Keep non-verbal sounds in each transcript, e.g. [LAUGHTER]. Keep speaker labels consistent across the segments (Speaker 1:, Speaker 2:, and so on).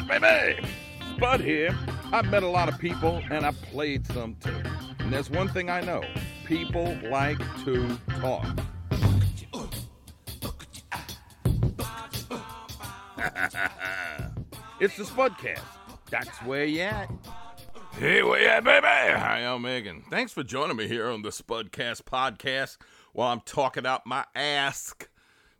Speaker 1: baby? Spud here. I've met a lot of people and I've played some too. And there's one thing I know people like to talk. [LAUGHS] it's the Spudcast. That's where you at. Hey, where you at, baby? Hi, I'm Megan. Thanks for joining me here on the Spudcast podcast while I'm talking out my ask.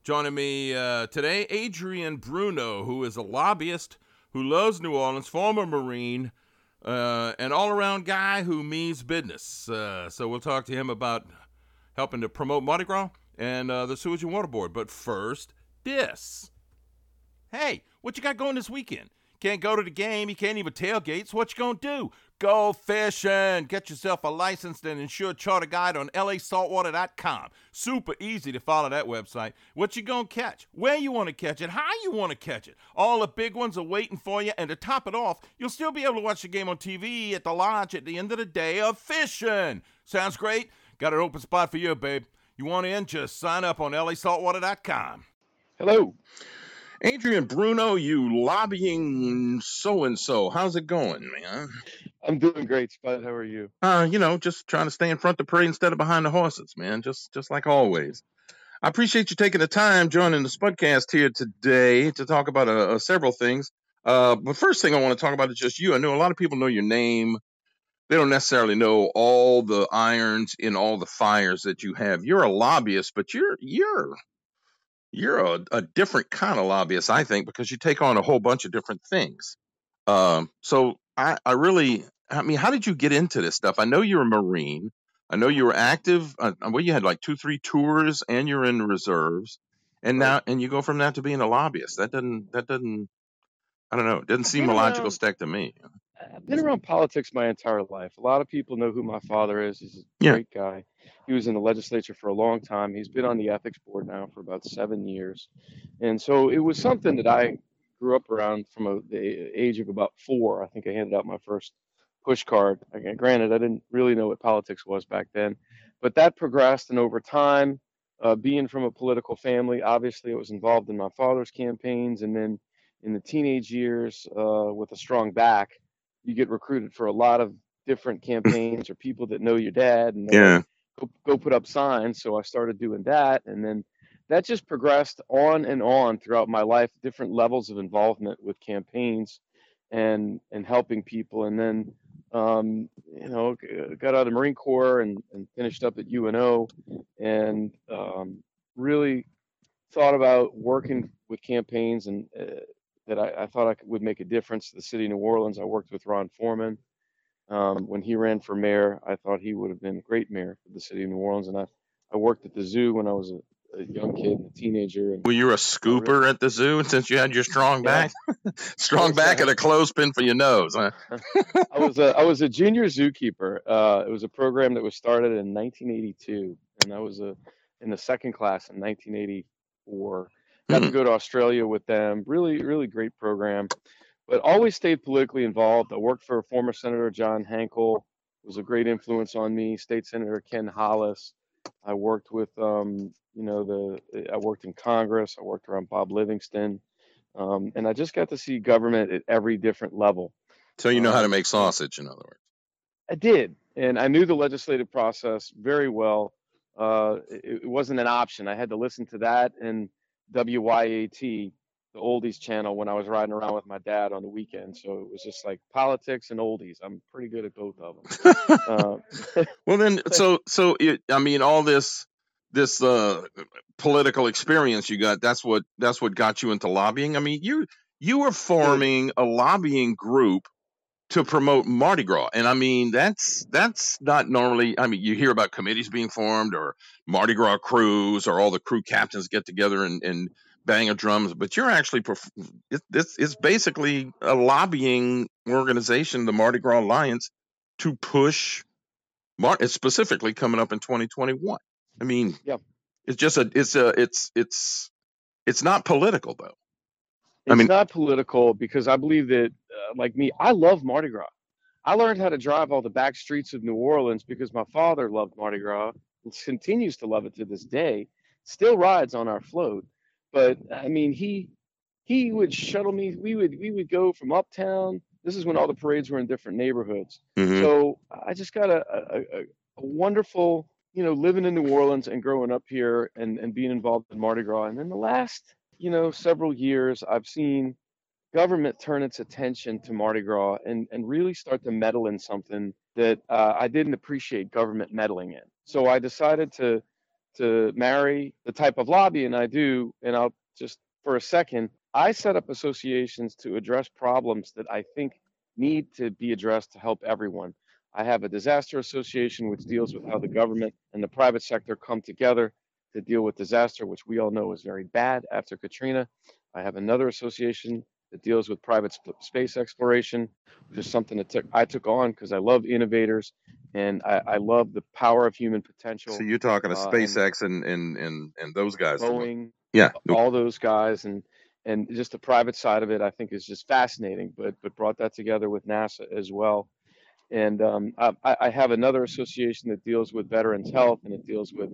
Speaker 1: Joining me uh, today, Adrian Bruneau, who is a lobbyist who loves New Orleans, former Marine, uh, an all around guy who means business. Uh, so we'll talk to him about helping to promote Mardi Gras and uh, the Sewage and Water Board. But first, this. Hey, what you got going this weekend? Can't go to the game, you can't even tailgate, so what you gonna do? Go fishing! Get yourself a licensed and insured charter guide on lasaltwater.com. Super easy to follow that website. What you gonna catch? Where you wanna catch it? How you wanna catch it? All the big ones are waiting for you, and to top it off, you'll still be able to watch the game on TV at the lodge at the end of the day of fishing. Sounds great? Got an open spot for you, babe. You want in? Just sign up on lasaltwater.com.
Speaker 2: Hello.
Speaker 1: Adrian Bruneau, you lobbying so and so. How's it going, man?
Speaker 2: I'm doing great, Spud. How are you?
Speaker 1: Uh, you know, just trying to stay in front of the parade instead of behind the horses, man. Just just like always. I appreciate you taking the time joining the Spudcast here today to talk about uh, uh, several things. Uh, but first thing I want to talk about is just you. I know a lot of people know your name. They don't necessarily know all the irons in all the fires that you have. You're a lobbyist, but you're you're you're a, a different kind of lobbyist, I think, because you take on a whole bunch of different things. Um, so I, I really, I mean, how did you get into this stuff? I know you're a Marine. I know you were active. Uh, well, you had like two, three tours, and you're in reserves, and now, and you go from that to being a lobbyist. That doesn't, that doesn't, I don't know. It doesn't seem a logical stack to me.
Speaker 2: I've been around politics my entire life. A lot of people know who my father is. He's a
Speaker 1: Yeah.
Speaker 2: great guy. He was in the legislature for a long time. He's been on the ethics board now for about seven years, and so it was something that I grew up around from a, the age of about four. I think I handed out my first push card. Again, granted, I didn't really know what politics was back then, but that progressed, and over time, uh, being from a political family, obviously, I was involved in my father's campaigns, and then in the teenage years, uh, with a strong back, you get recruited for a lot of different [LAUGHS] campaigns or people that know your dad, and
Speaker 1: Yeah.
Speaker 2: go, go put up signs. So I started doing that, and then that just progressed on and on throughout my life, different levels of involvement with campaigns and and helping people, and then um, you know got out of the Marine Corps and, and finished up at UNO, and um, really thought about working with campaigns and uh, that I, I thought I could, would make a difference to the city of New Orleans. I worked with Ron Forman um, when he ran for mayor. I thought he would have been a great mayor for the city of New Orleans, and I, I worked at the zoo when I was a, a young kid and a teenager, and
Speaker 1: Were you a
Speaker 2: I re-
Speaker 1: scooper at the zoo since you had your strong back?
Speaker 2: I [LAUGHS]
Speaker 1: strong back and a clothespin for your nose, huh? [LAUGHS]
Speaker 2: I was a I was a junior zookeeper. Uh, it was a program that was started in 1982, and I was a in the second class in 1984. Got
Speaker 1: Hmm.
Speaker 2: to go to Australia with them. Really, really great program, but always stayed politically involved. I worked for former Senator John Hainkel, was a great influence on me. State Senator Ken Hollis. I worked with um, you know the I worked in Congress. I worked around Bob Livingston, um, and I just got to see government at every different level.
Speaker 1: So you know how to
Speaker 2: Um,
Speaker 1: make sausage, in other words.
Speaker 2: I did, and I knew the legislative process very well. Uh, it, it wasn't an option. I had to listen to that and WYAT, the oldies channel, when I was riding around with my dad on the weekend. So it was just like politics and oldies. I'm pretty good at both of them. [LAUGHS] Uh, [LAUGHS]
Speaker 1: well then so so it, i mean all this this uh political experience you got that's what that's what got you into lobbying i mean you you were forming a lobbying group to promote mardi gras and i mean that's that's not normally i mean you hear about committees being formed or mardi gras crews or all the crew captains get together and and bang a drums but you're actually it, this is basically a lobbying organization the mardi gras alliance to push Mar- it's specifically coming up in 2021. I mean,
Speaker 2: yeah.
Speaker 1: it's just a, it's a, it's, it's, it's not political though. I
Speaker 2: It's
Speaker 1: mean,
Speaker 2: not political because I believe that, like me, I love Mardi Gras. I learned how to drive all the back streets of New Orleans because my father loved Mardi Gras and [LAUGHS] continues to love it to this day. Still rides on our float, but I mean, he he would shuttle me. We would we would go from uptown. This is when all the parades were in different neighborhoods.
Speaker 3: Mhm.
Speaker 2: So I just got a, a, a, a wonderful, you know, living in New Orleans and growing up here and, and being involved in Mardi Gras. And in the last, you know, several years, I've seen government turn its attention to Mardi Gras and, and really start to meddle in something that uh, I didn't appreciate government meddling in. So I decided to to marry the type of lobbying I do, and I'll just for a second, I set up associations to address problems that I think need to be addressed to help everyone. I have a disaster association which deals with how the government and the private sector come together to deal with disaster, which we all know is very bad after Katrina. I have another association that deals with private sp- space exploration, which is something that took, I took on because I love innovators and I, I love the power of human potential.
Speaker 3: So you're talking to
Speaker 2: uh,
Speaker 3: SpaceX and and and and those guys.
Speaker 2: Boeing,
Speaker 3: Yeah.
Speaker 2: all those guys and and just the private side of it i think is just fascinating but but brought that together with nasa as well and um, I, I have another association that deals with veterans health and it deals with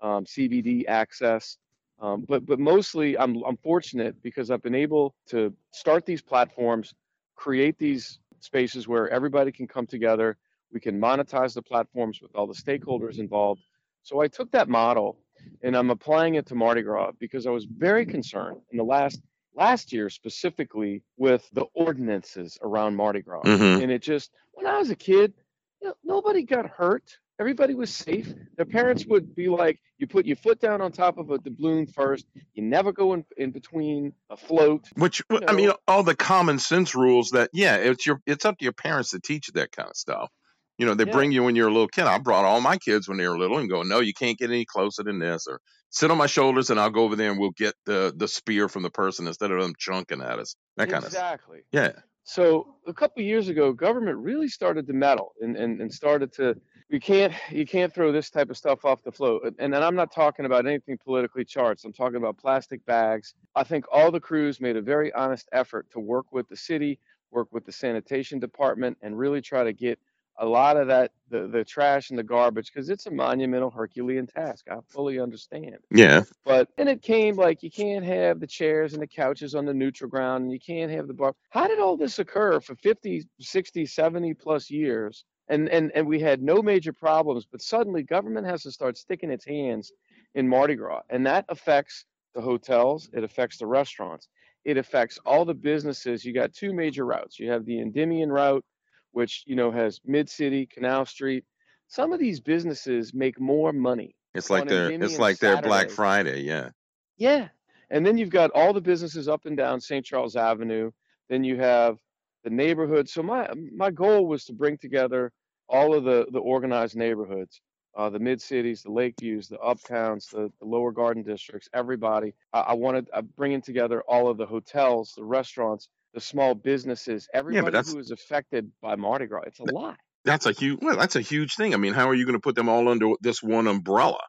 Speaker 2: um, cbd access um, but but mostly I'm, I'm fortunate because i've been able to start these platforms create these spaces where everybody can come together we can monetize the platforms with all the stakeholders involved so i took that model and I'm applying it to Mardi Gras because I was very concerned in the last last year specifically with the ordinances around Mardi Gras.
Speaker 3: Mhm.
Speaker 2: And it just when I was a kid, you know, nobody got hurt. Everybody was safe. Their parents would be like, "You put your foot down on top of a doubloon first. You never go in, in between a float."
Speaker 3: Which
Speaker 2: You
Speaker 3: I mean, all the common sense rules that yeah, it's your it's up to your parents to teach you that kind of stuff. You know, they
Speaker 2: yeah,
Speaker 3: bring you when you're a little kid. I brought all my kids when they were little and go, no, you can't get any closer than this, or sit on my shoulders and I'll go over there and we'll get the the spear from the person instead of them chunking at us. That kind of
Speaker 2: exactly.
Speaker 3: yeah.
Speaker 2: So a couple of years ago, government really started to meddle and, and, and started to you can't you can't throw this type of stuff off the float. And, and I'm not talking about anything politically charged. I'm talking about plastic bags. I think all the crews made a very honest effort to work with the city, work with the sanitation department, and really try to get a lot of that the, the trash and the garbage because it's a monumental Herculean task. I fully understand.
Speaker 3: Yeah.
Speaker 2: But and it came like you can't have the chairs and the couches on the neutral ground and you can't have the bar. How did all this occur for 50, 60, 70 plus years? And and and we had no major problems, but suddenly government has to start sticking its hands in Mardi Gras. And that affects the hotels, it affects the restaurants, it affects all the businesses. You got two major routes. You have the Endymion route, which you know has Mid City, Canal Street. Some of these businesses make more money
Speaker 3: It's like their it's
Speaker 2: Endymion
Speaker 3: like their Black Friday, yeah.
Speaker 2: yeah. And then you've got all the businesses up and down St. Charles Avenue. Then you have the neighborhood. So my my goal was to bring together all of the the organized neighborhoods, uh, the mid cities, the Lakeviews, the uptowns, the, the lower garden districts, everybody. I, I wanted uh, bringing together all of the hotels, the restaurants, the small businesses, everybody
Speaker 3: that's
Speaker 2: who is affected by Mardi Gras. It's a lot.
Speaker 3: that's a huge well, that's a huge thing. I mean, how are you going to put them all under this one umbrella?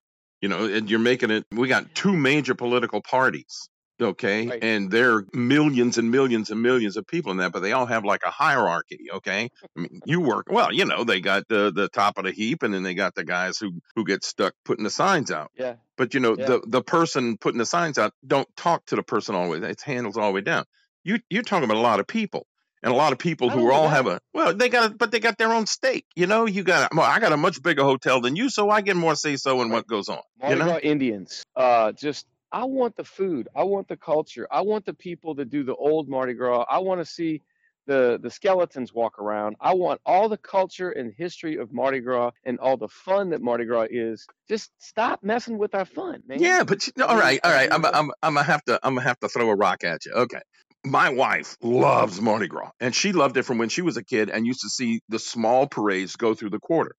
Speaker 3: You know, and you're making it. We got two major political parties, okay,
Speaker 2: Right.
Speaker 3: and there are millions and millions and millions of people in that, but they all have like a hierarchy, okay. I mean, you work well. You know, they got the the top of the heap, and then they got the guys who who get stuck putting the signs out.
Speaker 2: Yeah.
Speaker 3: But you know,
Speaker 2: Yeah.
Speaker 3: the the person putting the signs out don't talk to the person all the way. It's handles all the way down. You you're talking about a lot of people. And a lot of people who all have a well, they got, but they got their own stake. You know, you got. Well, I got a much bigger hotel than you, so I get more say so in
Speaker 2: Right.
Speaker 3: what goes on. You know,
Speaker 2: Indians. Uh, just I want the food. I want the culture. I want the people that do the old Mardi Gras. I want to see the the skeletons walk around. I want all the culture and history of Mardi Gras and all the fun that Mardi Gras is. Just stop messing with our fun, man.
Speaker 3: yeah. But you,
Speaker 2: I
Speaker 3: all right, all right. I'm, I'm, I'm gonna have to, I'm gonna have to throw a rock at you. Okay. My wife loves Mardi Gras, and she loved it from when she was a kid and used to see the small parades go through the quarter.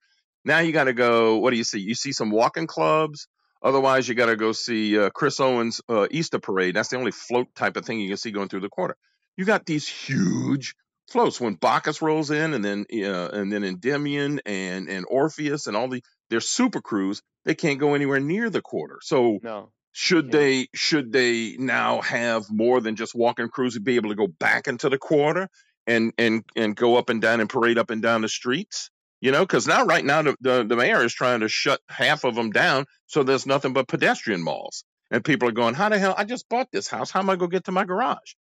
Speaker 3: Now you got to go. What do you see? You see some walking clubs. Otherwise, you got to go see uh, Chris Owens' uh, Easter parade. That's the only float type of thing you can see going through the quarter. You got these huge floats when Bacchus rolls in, and then uh, and then Endymion and and Orpheus and all the they're super crews. They can't go anywhere near the quarter. So
Speaker 2: no,
Speaker 3: should they should they now have more than just walking crews to be able to go back into the quarter and and and go up and down and parade up and down the streets? You know, because now right now the, the the mayor is trying to shut half of them down, so there's nothing but pedestrian malls, and people are going, "How the hell? I just bought this house. How am I going to get to my garage?"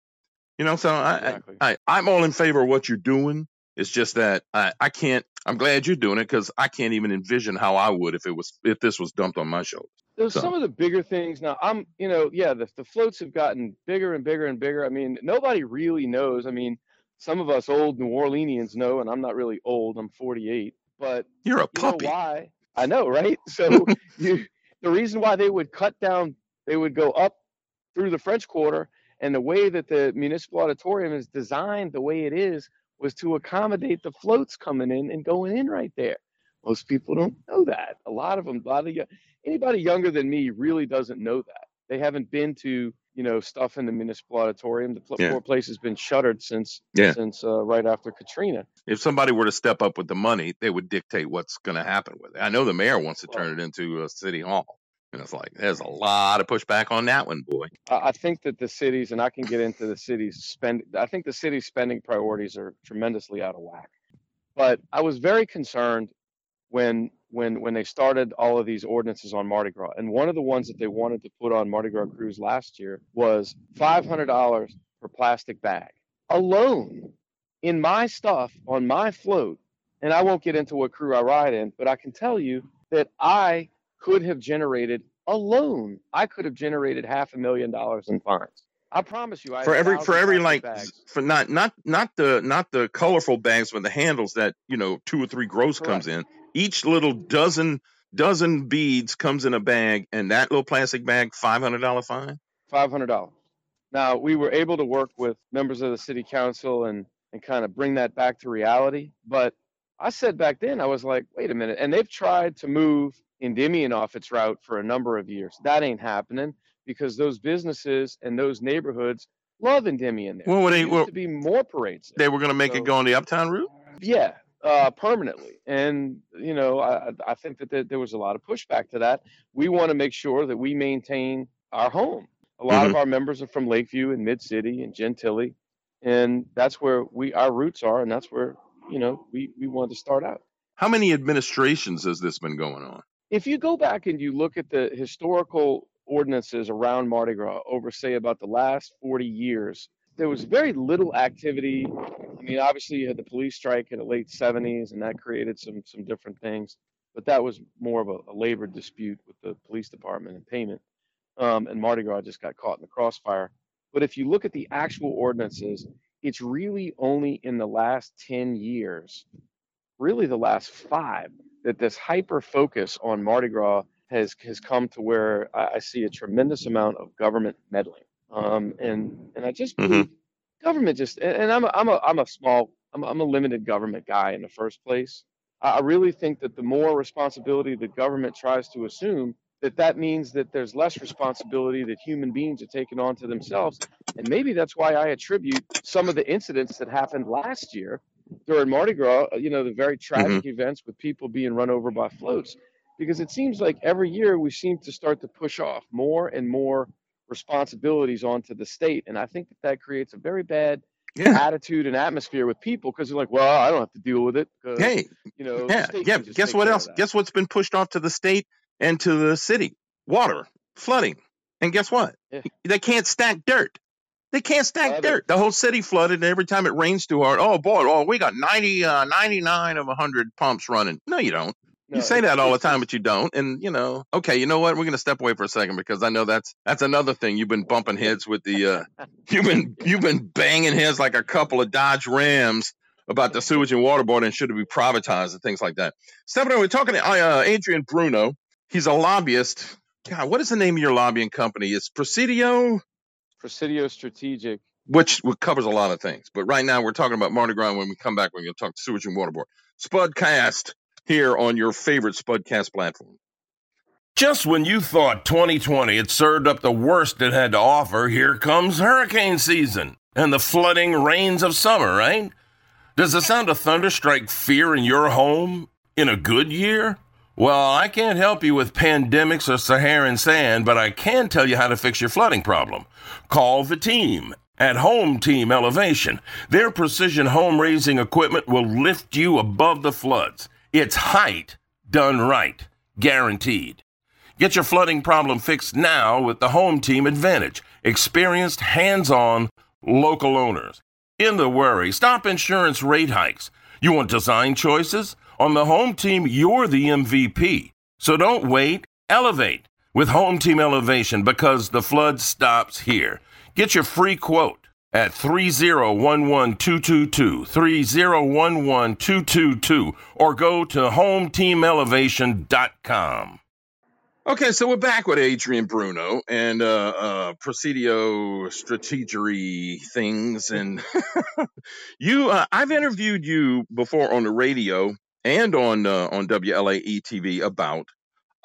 Speaker 3: You know, so I, exactly. I, I I'm all in favor of what you're doing. It's just that I, I can't. I'm glad you're doing it because I can't even envision how I would if it was if this was dumped on my shoulders.
Speaker 2: There's so. some of the bigger things now. I'm, you know, yeah, the, the floats have gotten bigger and bigger and bigger. I mean, nobody really knows. I mean, some of us old New Orleanians know, and I'm not really old. I'm 48, but
Speaker 3: you're a puppy.
Speaker 2: You know why? I know, right? [LAUGHS] So you, the reason why they would cut down, they would go up through the French Quarter, and the way that the municipal auditorium is designed, the way it is, was to accommodate the floats coming in and going in right there. Most people don't know that. A lot of them, a lot of anybody younger than me really doesn't know that. They haven't been to you know stuff in the municipal auditorium. The pl- yeah. place has been shuttered since yeah. since uh, right after Katrina.
Speaker 3: If somebody were to step up with the money, they would dictate what's going to happen with it. I know the mayor wants to turn it into a city hall. And it's like there's a lot of pushback on that one, boy.
Speaker 2: I think that the cities, and I can get into the cities spend. I think the city's spending priorities are tremendously out of whack. But I was very concerned when when when they started all of these ordinances on Mardi Gras, and one of the ones that they wanted to put on Mardi Gras crews last year was five hundred dollars per plastic bag alone in my stuff on my float. And I won't get into what crew I ride in, but I can tell you that I could have generated alone, I could have generated half a million dollars in fines. I promise you. I
Speaker 3: for every for every like bags. for not not not the not the colorful bags with the handles that you know two or three gross Correct. comes in. Each little dozen dozen beads comes in a bag, and that little plastic bag five hundred dollar fine.
Speaker 2: Five hundred dollars. Now we were able to work with members of the city council and and kind of bring that back to reality. But I said back then, I was like, wait a minute, and they've tried to move Endymion off its route for a number of years. That ain't happening because those businesses and those neighborhoods love Endymion. There.
Speaker 3: Well, they
Speaker 2: were to be more parades.
Speaker 3: There. They were going to make so, it go on the Uptown route.
Speaker 2: Yeah, uh, permanently. And you know, I, I think that there, there, was a lot of pushback to that. We want to make sure that we maintain our home. A lot mm-hmm. of our members are from Lakeview and Mid City and Gentilly, and that's where we our roots are, and that's where you know we we want to start out.
Speaker 3: How many administrations has this been going on?
Speaker 2: if you go back and you look at the historical ordinances around Mardi Gras over, say, about the last 40 years, there was very little activity. I mean, obviously, you had the police strike in the late 70s, and that created some some different things. But that was more of a, a labor dispute with the police department and payment. Um, and Mardi Gras just got caught in the crossfire. But if you look at the actual ordinances, it's really only in the last 10 years, really the last five, that this hyper focus on Mardi Gras has has come to where I, I see a tremendous amount of government meddling. Um, and and I just mm-hmm. government just and, and, I'm a, I'm a I'm a small I'm a, I'm a limited government guy in the first place. I really think that the more responsibility the government tries to assume, that that means that there's less responsibility that human beings are taking on to themselves. And maybe that's why I attribute some of the incidents that happened last year during Mardi Gras, uh, you know, the very mm-hmm. tragic mm-hmm. events with people being run over by floats, because it seems like every year we seem to start to push off more and more responsibilities onto the state, and I think that that creates a very bad yeah. attitude and atmosphere with people because they're like, well, I don't have to deal with it.
Speaker 3: Hey, you know, yeah, yeah. Guess what else? Guess what's been pushed off to the state and to the city? Water, flooding, and guess what? Yeah. They can't stack dirt. They can't stack dirt. The whole city flooded, and every time it rains too hard, oh boy, oh we got 90, uh, 99 of 100 pumps running. No, you don't. No, you say that all the time, but you don't. And you know, okay, you know what? We're gonna step away for a second because I know that's that's another thing. You've been bumping [LAUGHS] heads with the uh, you've been [LAUGHS] you've been banging heads like a couple of Dodge Rams about the sewage and water board and should it be privatized and things like that. Stefano, we're talking to uh, Adrian Bruneau. He's a lobbyist. God, what is the name of your lobbying company? It's Presidio.
Speaker 2: Presidio Strategic.
Speaker 3: Which covers a lot of things. But right now we're talking about Mardi Gras. When we come back, we're going to talk sewage and water board. Spudcast here on your favorite Spudcast platform.
Speaker 1: Just when you thought 2020 had served up the worst it had to offer, here comes hurricane season and the flooding rains of summer, right? Does the sound of thunder strike fear in your home in a good year? Well, I can't help you with pandemics or Saharan sand, but I can tell you how to fix your flooding problem. Call the team at Home Team Elevation. Their precision home raising equipment will lift you above the floods. It's height done right, guaranteed. Get your flooding problem fixed now with the Home Team Advantage. Experienced, hands on, local owners. In the worry, stop insurance rate hikes. You want design choices? On the home team, you're the MVP. So don't wait, elevate with Home Team Elevation because the flood stops here. Get your free quote at 3011222, 3011222, or go to hometeamelevation.com.
Speaker 3: Okay, so we're back with Adrian Bruneau and uh, uh Presidio strategery things, and [LAUGHS] you. Uh, I've interviewed you before on the radio and on uh, on WLAE TV about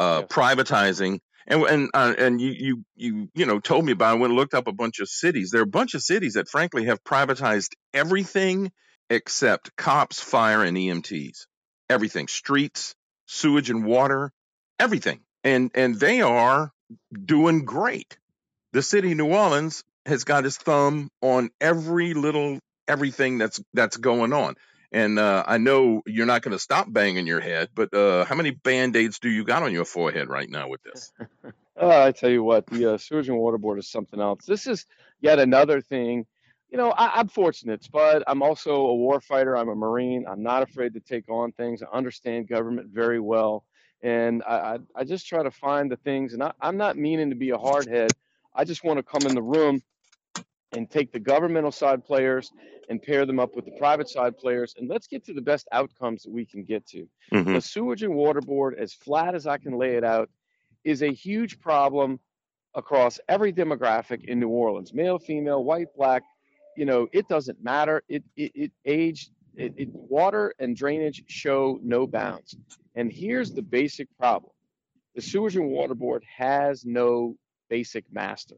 Speaker 3: uh, privatizing, and and uh, and you you you you know told me about. It. I went and looked up a bunch of cities. There are a bunch of cities that, frankly, have privatized everything except cops, fire, and EMTs. Everything, streets, sewage and water, everything and and they are doing great. The city of New Orleans has got his thumb on every little everything that's that's going on. And uh, I know you're not going to stop banging your head, but uh, how many band aids do you got on your forehead right now with this? [LAUGHS]
Speaker 2: uh, I tell you what, the uh, sewage and water board is something else. This is yet another thing. You know, I, am fortunate, Spud. I'm also a war fighter. I'm a Marine. I'm not afraid to take on things. I understand government very well and I, I, I just try to find the things. And I, I'm not meaning to be a hardhead. I just want to come in the room and take the governmental side players and pair them up with the private side players, and let's get to the best outcomes that we can get to. Mm-hmm. The sewage and water board, as flat as I can lay it out, is a huge problem across every demographic in New Orleans male, female, white, black. You know, it doesn't matter. It, it, it age, it, it, water and drainage show no bounds. And here's the basic problem the Sewage and Water Board has no basic master.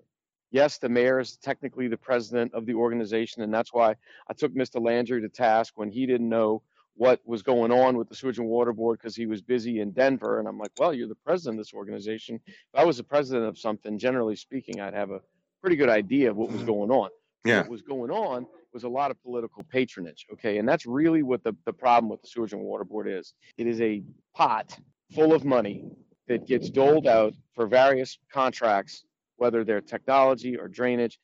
Speaker 2: Yes, the mayor is technically the president of the organization, and that's why I took Mr. Landrieu to task when he didn't know what was going on with the Sewage and Water Board because he was busy in Denver. And I'm like, well, you're the president of this organization. If I was the president of something, generally speaking, I'd have a pretty good idea of what was mm-hmm. going on.
Speaker 3: Yeah.
Speaker 2: What was going on was a lot of political patronage. Okay. And that's really what the, the problem with the Sewage and Water Board is. It is a pot full of money that gets doled out for various contracts, whether they're technology or drainage.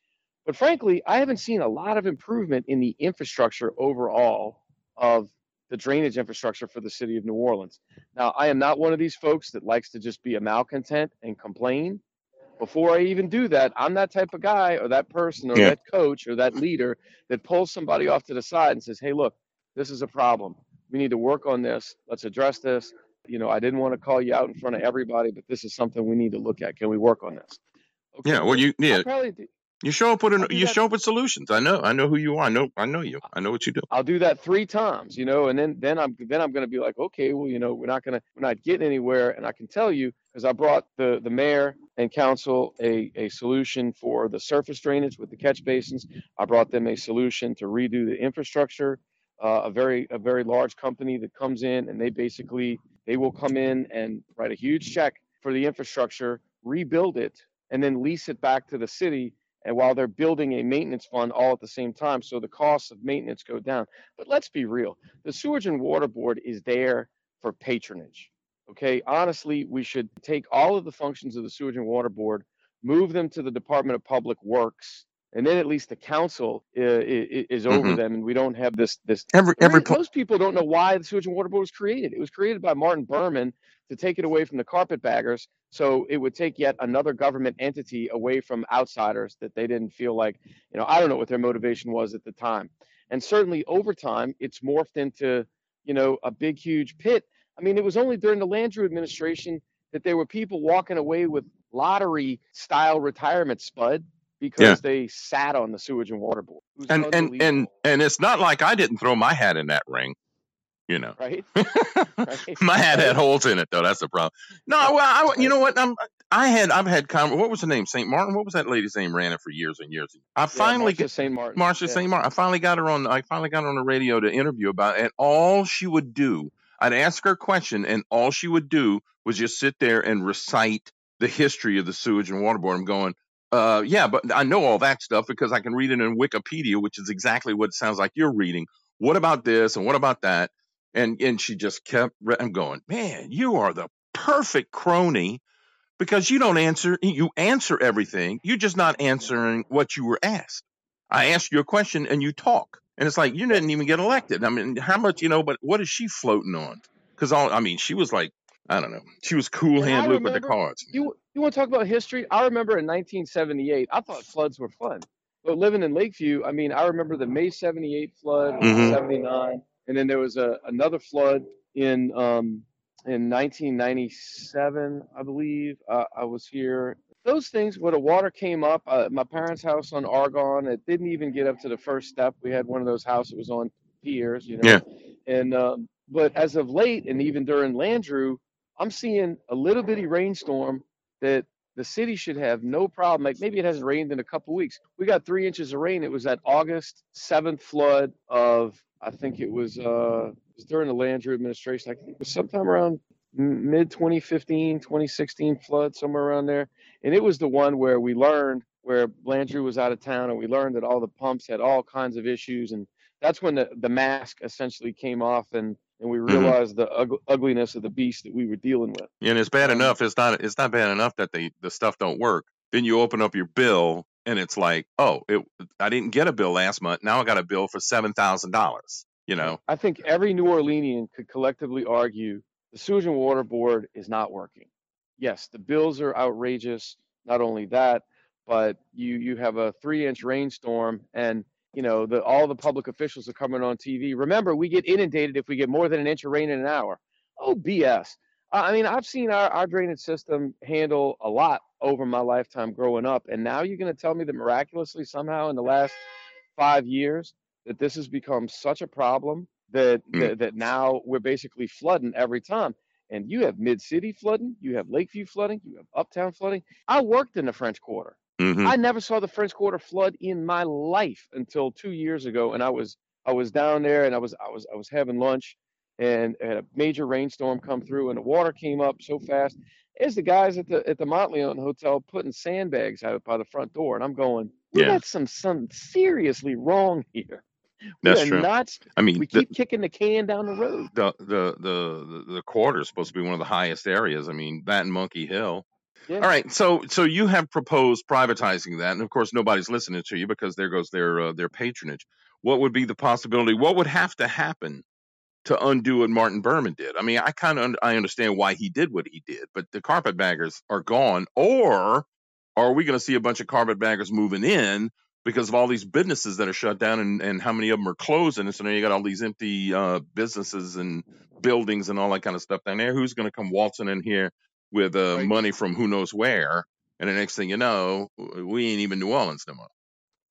Speaker 2: But frankly, I haven't seen a lot of improvement in the infrastructure overall of the drainage infrastructure for the city of New Orleans. Now, I am not one of these folks that likes to just be a malcontent and complain before I even do that, I'm that type of guy or that person or yeah. that coach or that leader that pulls somebody off to the side and says, "Hey, look, this is a problem. We need to work on this. Let's address this. You know, I didn't want to call you out in front of everybody, but this is something we need to look at. Can we work on this?"
Speaker 3: Okay, yeah, well, you yeah. You show up with an, you that. show up with solutions. I know, I know who you are. I know, I know you. I know what you do.
Speaker 2: I'll do that three times, you know, and then then I'm then I'm going to be like, okay, well, you know, we're not gonna we're not getting anywhere, and I can tell you because I brought the the mayor and council a a solution for the surface drainage with the catch basins. I brought them a solution to redo the infrastructure. Uh, a very a very large company that comes in and they basically they will come in and write a huge check for the infrastructure, rebuild it, and then lease it back to the city and while they're building a maintenance fund all at the same time so the costs of maintenance go down but let's be real the sewage and water board is there for patronage okay honestly we should take all of the functions of the sewage and water board move them to the department of public works and then at least the council uh, is over mm-hmm. them, and we don't have this. This
Speaker 3: every every
Speaker 2: most people don't know why the sewage and water board was created. It was created by Martin Behrman to take it away from the carpetbaggers, so it would take yet another government entity away from outsiders that they didn't feel like, you know, I don't know what their motivation was at the time, and certainly over time, it's morphed into, you know, a big huge pit. I mean, it was only during the Landrieu administration that there were people walking away with lottery style retirement spud because yeah. they sat on the sewage and water board.
Speaker 3: And and and and it's not like I didn't throw my hat in that ring, you know.
Speaker 2: Right. [LAUGHS]
Speaker 3: right. my hat had holes in it though. That's the problem. No, well, I, you know what? I'm I had I've had con- what was the name? St. Martin. What was that lady's name? Ran it for years and years. I finally
Speaker 2: yeah, St. Martin.
Speaker 3: Marcia yeah. St. Martin. I finally got her on. I finally got her on the radio to interview about it. And all she would do, I'd ask her a question, and all she would do was just sit there and recite the history of the sewage and water board. I'm going, uh, yeah, but I know all that stuff because I can read it in Wikipedia, which is exactly what it sounds like you're reading. What about this and what about that? And and she just kept. I'm going, man, you are the perfect crony because you don't answer. You answer everything. You're just not answering what you were asked. I ask you a question and you talk. And it's like, you didn't even get elected. I mean, how much, you know, but what is she floating on? Because, I mean, she was like, I don't know. She was cool hand Luke with the cards.
Speaker 2: You, you want to talk about history? I remember in 1978, I thought floods were fun. But living in Lakeview, I mean, I remember the May 78 flood, mm-hmm. 79, and then there was a, another flood in um, in 1997, I believe. Uh, I was here. Those things, where the water came up, uh, my parents' house on Argonne, it didn't even get up to the first step. We had one of those houses that was on piers, you know. Yeah. And um, but as of late, and even during Landrieu, I'm seeing a little bitty rainstorm that the city should have no problem. Like maybe it hasn't rained in a couple weeks. We got three inches of rain. It was that August 7th flood of, I think it was, uh, it was during the Landrieu administration. I think it was sometime around mid 2015, 2016 flood, somewhere around there. And it was the one where we learned where Landrieu was out of town and we learned that all the pumps had all kinds of issues. And that's when the, the mask essentially came off and and we mm-hmm. realized mm-hmm. the ug- ugliness of the beast that we were dealing with.
Speaker 3: And it's bad um, enough. It's not. It's not bad enough that the the stuff don't work. Then you open up your bill, and it's like, oh, it, I didn't get a bill last month. Now I got a bill for seven thousand dollars. You know.
Speaker 2: I think every New Orleanian could collectively argue the sewage and water board is not working. Yes, the bills are outrageous. Not only that, but you you have a three inch rainstorm and you know, the, all the public officials are coming on TV. Remember, we get inundated if we get more than an inch of rain in an hour. Oh, BS. I mean, I've seen our, our drainage system handle a lot over my lifetime growing up. And now you're going to tell me that miraculously, somehow, in the last five years, that this has become such a problem that, mm. that, that now we're basically flooding every time. And you have mid city flooding, you have Lakeview flooding, you have uptown flooding. I worked in the French Quarter. Mm-hmm. I never saw the French Quarter flood in my life until two years ago, and I was I was down there and I was I was I was having lunch, and had a major rainstorm come through, and the water came up so fast. There's the guys at the at the Monteleone Hotel putting sandbags out by the front door, and I'm going, we yeah. got some some seriously wrong here.
Speaker 3: That's true.
Speaker 2: Nuts. I mean, we keep kicking the can down the road.
Speaker 3: The, the the the the quarter is supposed to be one of the highest areas. I mean, that and Monkey Hill. Yeah. All right, so so you have proposed privatizing that, and of course nobody's listening to you because there goes their uh, their patronage. What would be the possibility? What would have to happen to undo what Martin Behrman did? I mean, I kind of un- I understand why he did what he did, but the carpetbaggers are gone, or are we going to see a bunch of carpetbaggers moving in because of all these businesses that are shut down and, and how many of them are closing? And so now you got all these empty uh, businesses and buildings and all that kind of stuff down there. Who's going to come waltzing in here with uh, right. money from who knows where, and the next thing you know, we ain't even New Orleans no more.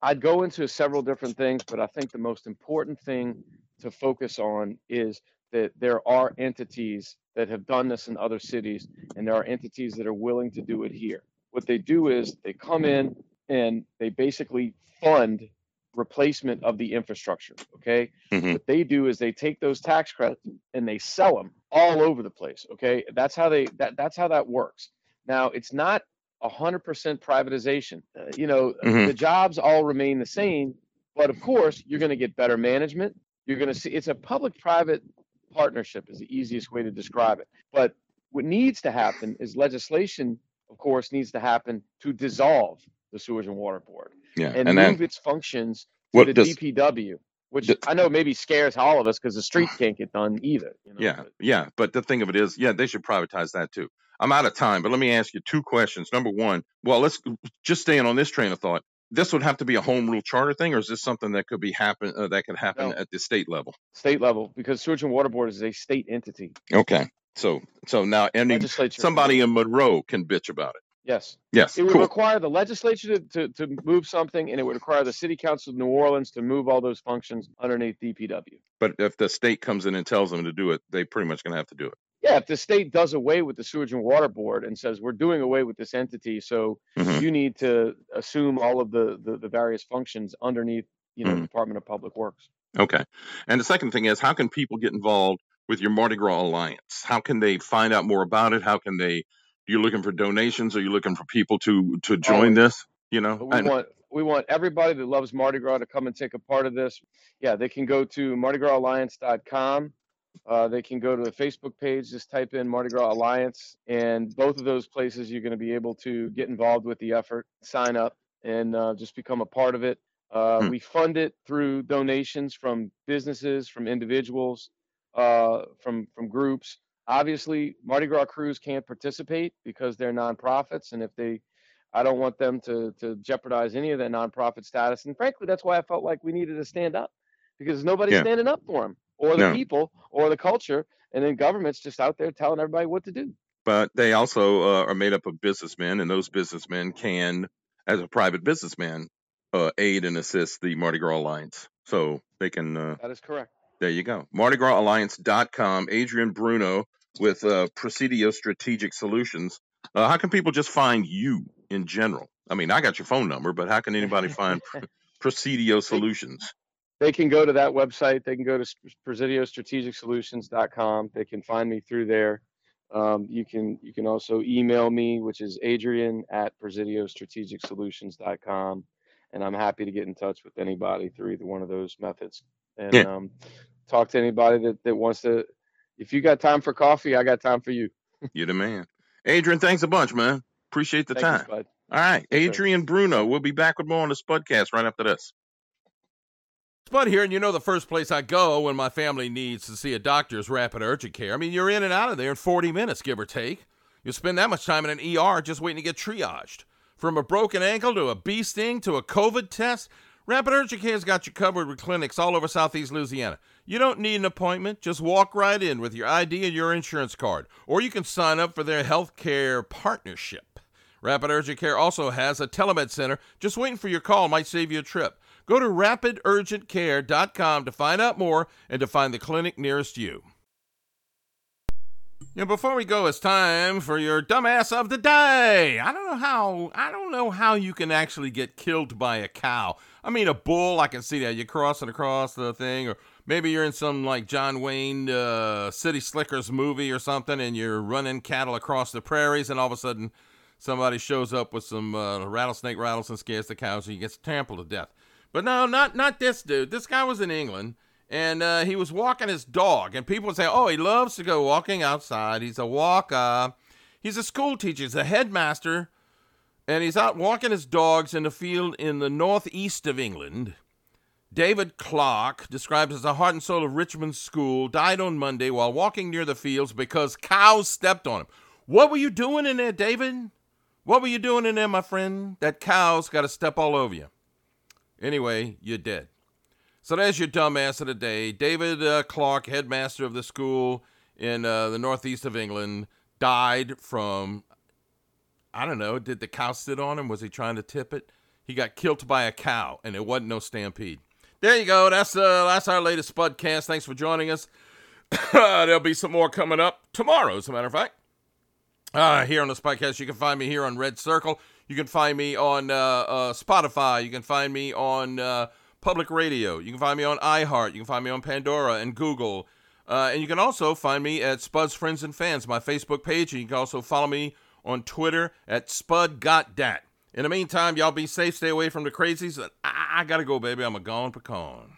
Speaker 2: I'd go into several different things, but I think the most important thing to focus on is that there are entities that have done this in other cities, and there are entities that are willing to do it here. What they do is they come in and they basically fund replacement of the infrastructure. Okay. Mm-hmm. What they do is they take those tax credits and they sell them all over the place. Okay. That's how they, that, that's how that works. Now it's not a hundred percent privatization. Uh, you know, mm-hmm. the jobs all remain the same, but of course you're going to get better management. You're going to see it's a public private partnership is the easiest way to describe it. But what needs to happen is legislation, of course, needs to happen to dissolve the sewage and water board yeah, and, and move then, its functions to the does, DPW, which I know maybe scares all of us because the streets [SIGHS] can't get done either. You know?
Speaker 3: Yeah, but, yeah. But the thing of it is, yeah, they should privatize that too. I'm out of time, but let me ask you two questions. Number one, well, let's just staying on this train of thought. This would have to be a home rule charter thing, or is this something that could be happen uh, that could happen no. at the state level?
Speaker 2: State level, because sewage and water board is a state entity.
Speaker 3: Okay, so so now any somebody in Monroe can bitch about it.
Speaker 2: Yes.
Speaker 3: Yes.
Speaker 2: It would
Speaker 3: cool.
Speaker 2: require the legislature to, to, to, move something, and it would require the city council of New Orleans to move all those functions underneath DPW.
Speaker 3: But if the state comes in and tells them to do it, they pretty much going to have to do it.
Speaker 2: Yeah, if the state does away with the sewage and water board and says we're doing away with this entity, so mm-hmm. you need to assume all of the, the, the various functions underneath, you know, mm-hmm. Department of Public Works.
Speaker 3: Okay. And the second thing is, how can people get involved with your Mardi Gras Alliance? How can they find out more about it? How can they you looking for donations? Are you looking for people to to join this? You know,
Speaker 2: we want we want everybody that loves Mardi Gras to come and take a part of this. Yeah, they can go to MardiGrasAlliance.com. Uh, they can go to the Facebook page, just type in Mardi Gras Alliance, and both of those places you're going to be able to get involved with the effort, sign up, and uh, just become a part of it. Uh, hmm. We fund it through donations from businesses, from individuals, uh, from from groups. Obviously, Mardi Gras crews can't participate because they're nonprofits, and if they, I don't want them to to jeopardize any of their nonprofit status. And frankly, that's why I felt like we needed to stand up because nobody's yeah. standing up for them or the no. people or the culture, and then government's just out there telling everybody what to do.
Speaker 3: But they also uh, are made up of businessmen, and those businessmen can, as a private businessman, uh, aid and assist the Mardi Gras Alliance. So they can. Uh,
Speaker 2: that is correct.
Speaker 3: There you go. Mardi Gras Alliance.com. Adrian Bruneau with uh, Presidio Strategic Solutions. Uh, how can people just find you in general? I mean, I got your phone number, but how can anybody find [LAUGHS] Presidio Solutions?
Speaker 2: They can go to that website. They can go to PresidioStrategicSolutions.com. They can find me through there. Um, you can you can also email me, which is Adrian at PresidioStrategicSolutions.com and I'm happy to get in touch with anybody through either one of those methods and yeah. um, talk to anybody that, that wants to. If you got time for coffee, I got time for you.
Speaker 3: You're the man. Adrian, thanks a bunch, man. Appreciate the Thank time. You, All right. Adrian Bruneau. We'll be back with more on the Spudcast right after this.
Speaker 1: Spud here, and you know the first place I go when my family needs to see a doctor is rapid urgent care. I mean, you're in and out of there in 40 minutes, give or take. You spend that much time in an ER just waiting to get triaged. From a broken ankle to a bee sting to a COVID test, Rapid Urgent Care's got you covered with clinics all over Southeast Louisiana. You don't need an appointment. Just walk right in with your ID and your insurance card. Or you can sign up for their healthcare partnership. Rapid Urgent Care also has a telemed center. Just waiting for your call might save you a trip. Go to rapidurgentcare.com to find out more and to find the clinic nearest you. Know, before we go, it's time for your dumbass of the day. I don't know how. I don't know how you can actually get killed by a cow. I mean, a bull. I can see that you're crossing across the thing, or maybe you're in some like John Wayne uh, City Slickers movie or something, and you're running cattle across the prairies, and all of a sudden, somebody shows up with some uh, rattlesnake rattles and scares the cows, and he gets trampled to death. But no, not not this dude. This guy was in England and uh, he was walking his dog. And people say, "Oh, he loves to go walking outside. He's a walker. He's a school teacher. He's a headmaster, and he's out walking his dogs in a field in the northeast of England." David Clark, described as the heart and soul of Richmond School, died on Monday while walking near the fields because cows stepped on him. What were you doing in there, David? What were you doing in there, my friend? That cow's got to step all over you. Anyway, you're dead. So there's your dumbass of the day. David uh, Clark, headmaster of the school in uh, the northeast of England, died from, I don't know, did the cow sit on him? Was he trying to tip it? He got killed by a cow, and it wasn't no stampede. There you go. That's uh, that's our latest Spudcast. Thanks for joining us. [COUGHS] There'll be some more coming up tomorrow, as a matter of fact. Uh, here on the Spudcast, you can find me here on Red Circle. You can find me on uh, uh, Spotify. You can find me on uh, Public Radio. You can find me on iHeart. You can find me on Pandora and Google. Uh, and you can also find me at Spud's Friends and Fans, my Facebook page. And you can also follow me on Twitter at SpudGotDat. In the meantime, y'all be safe. Stay away from the crazies. I, I gotta go, baby. I'm a gone pecan.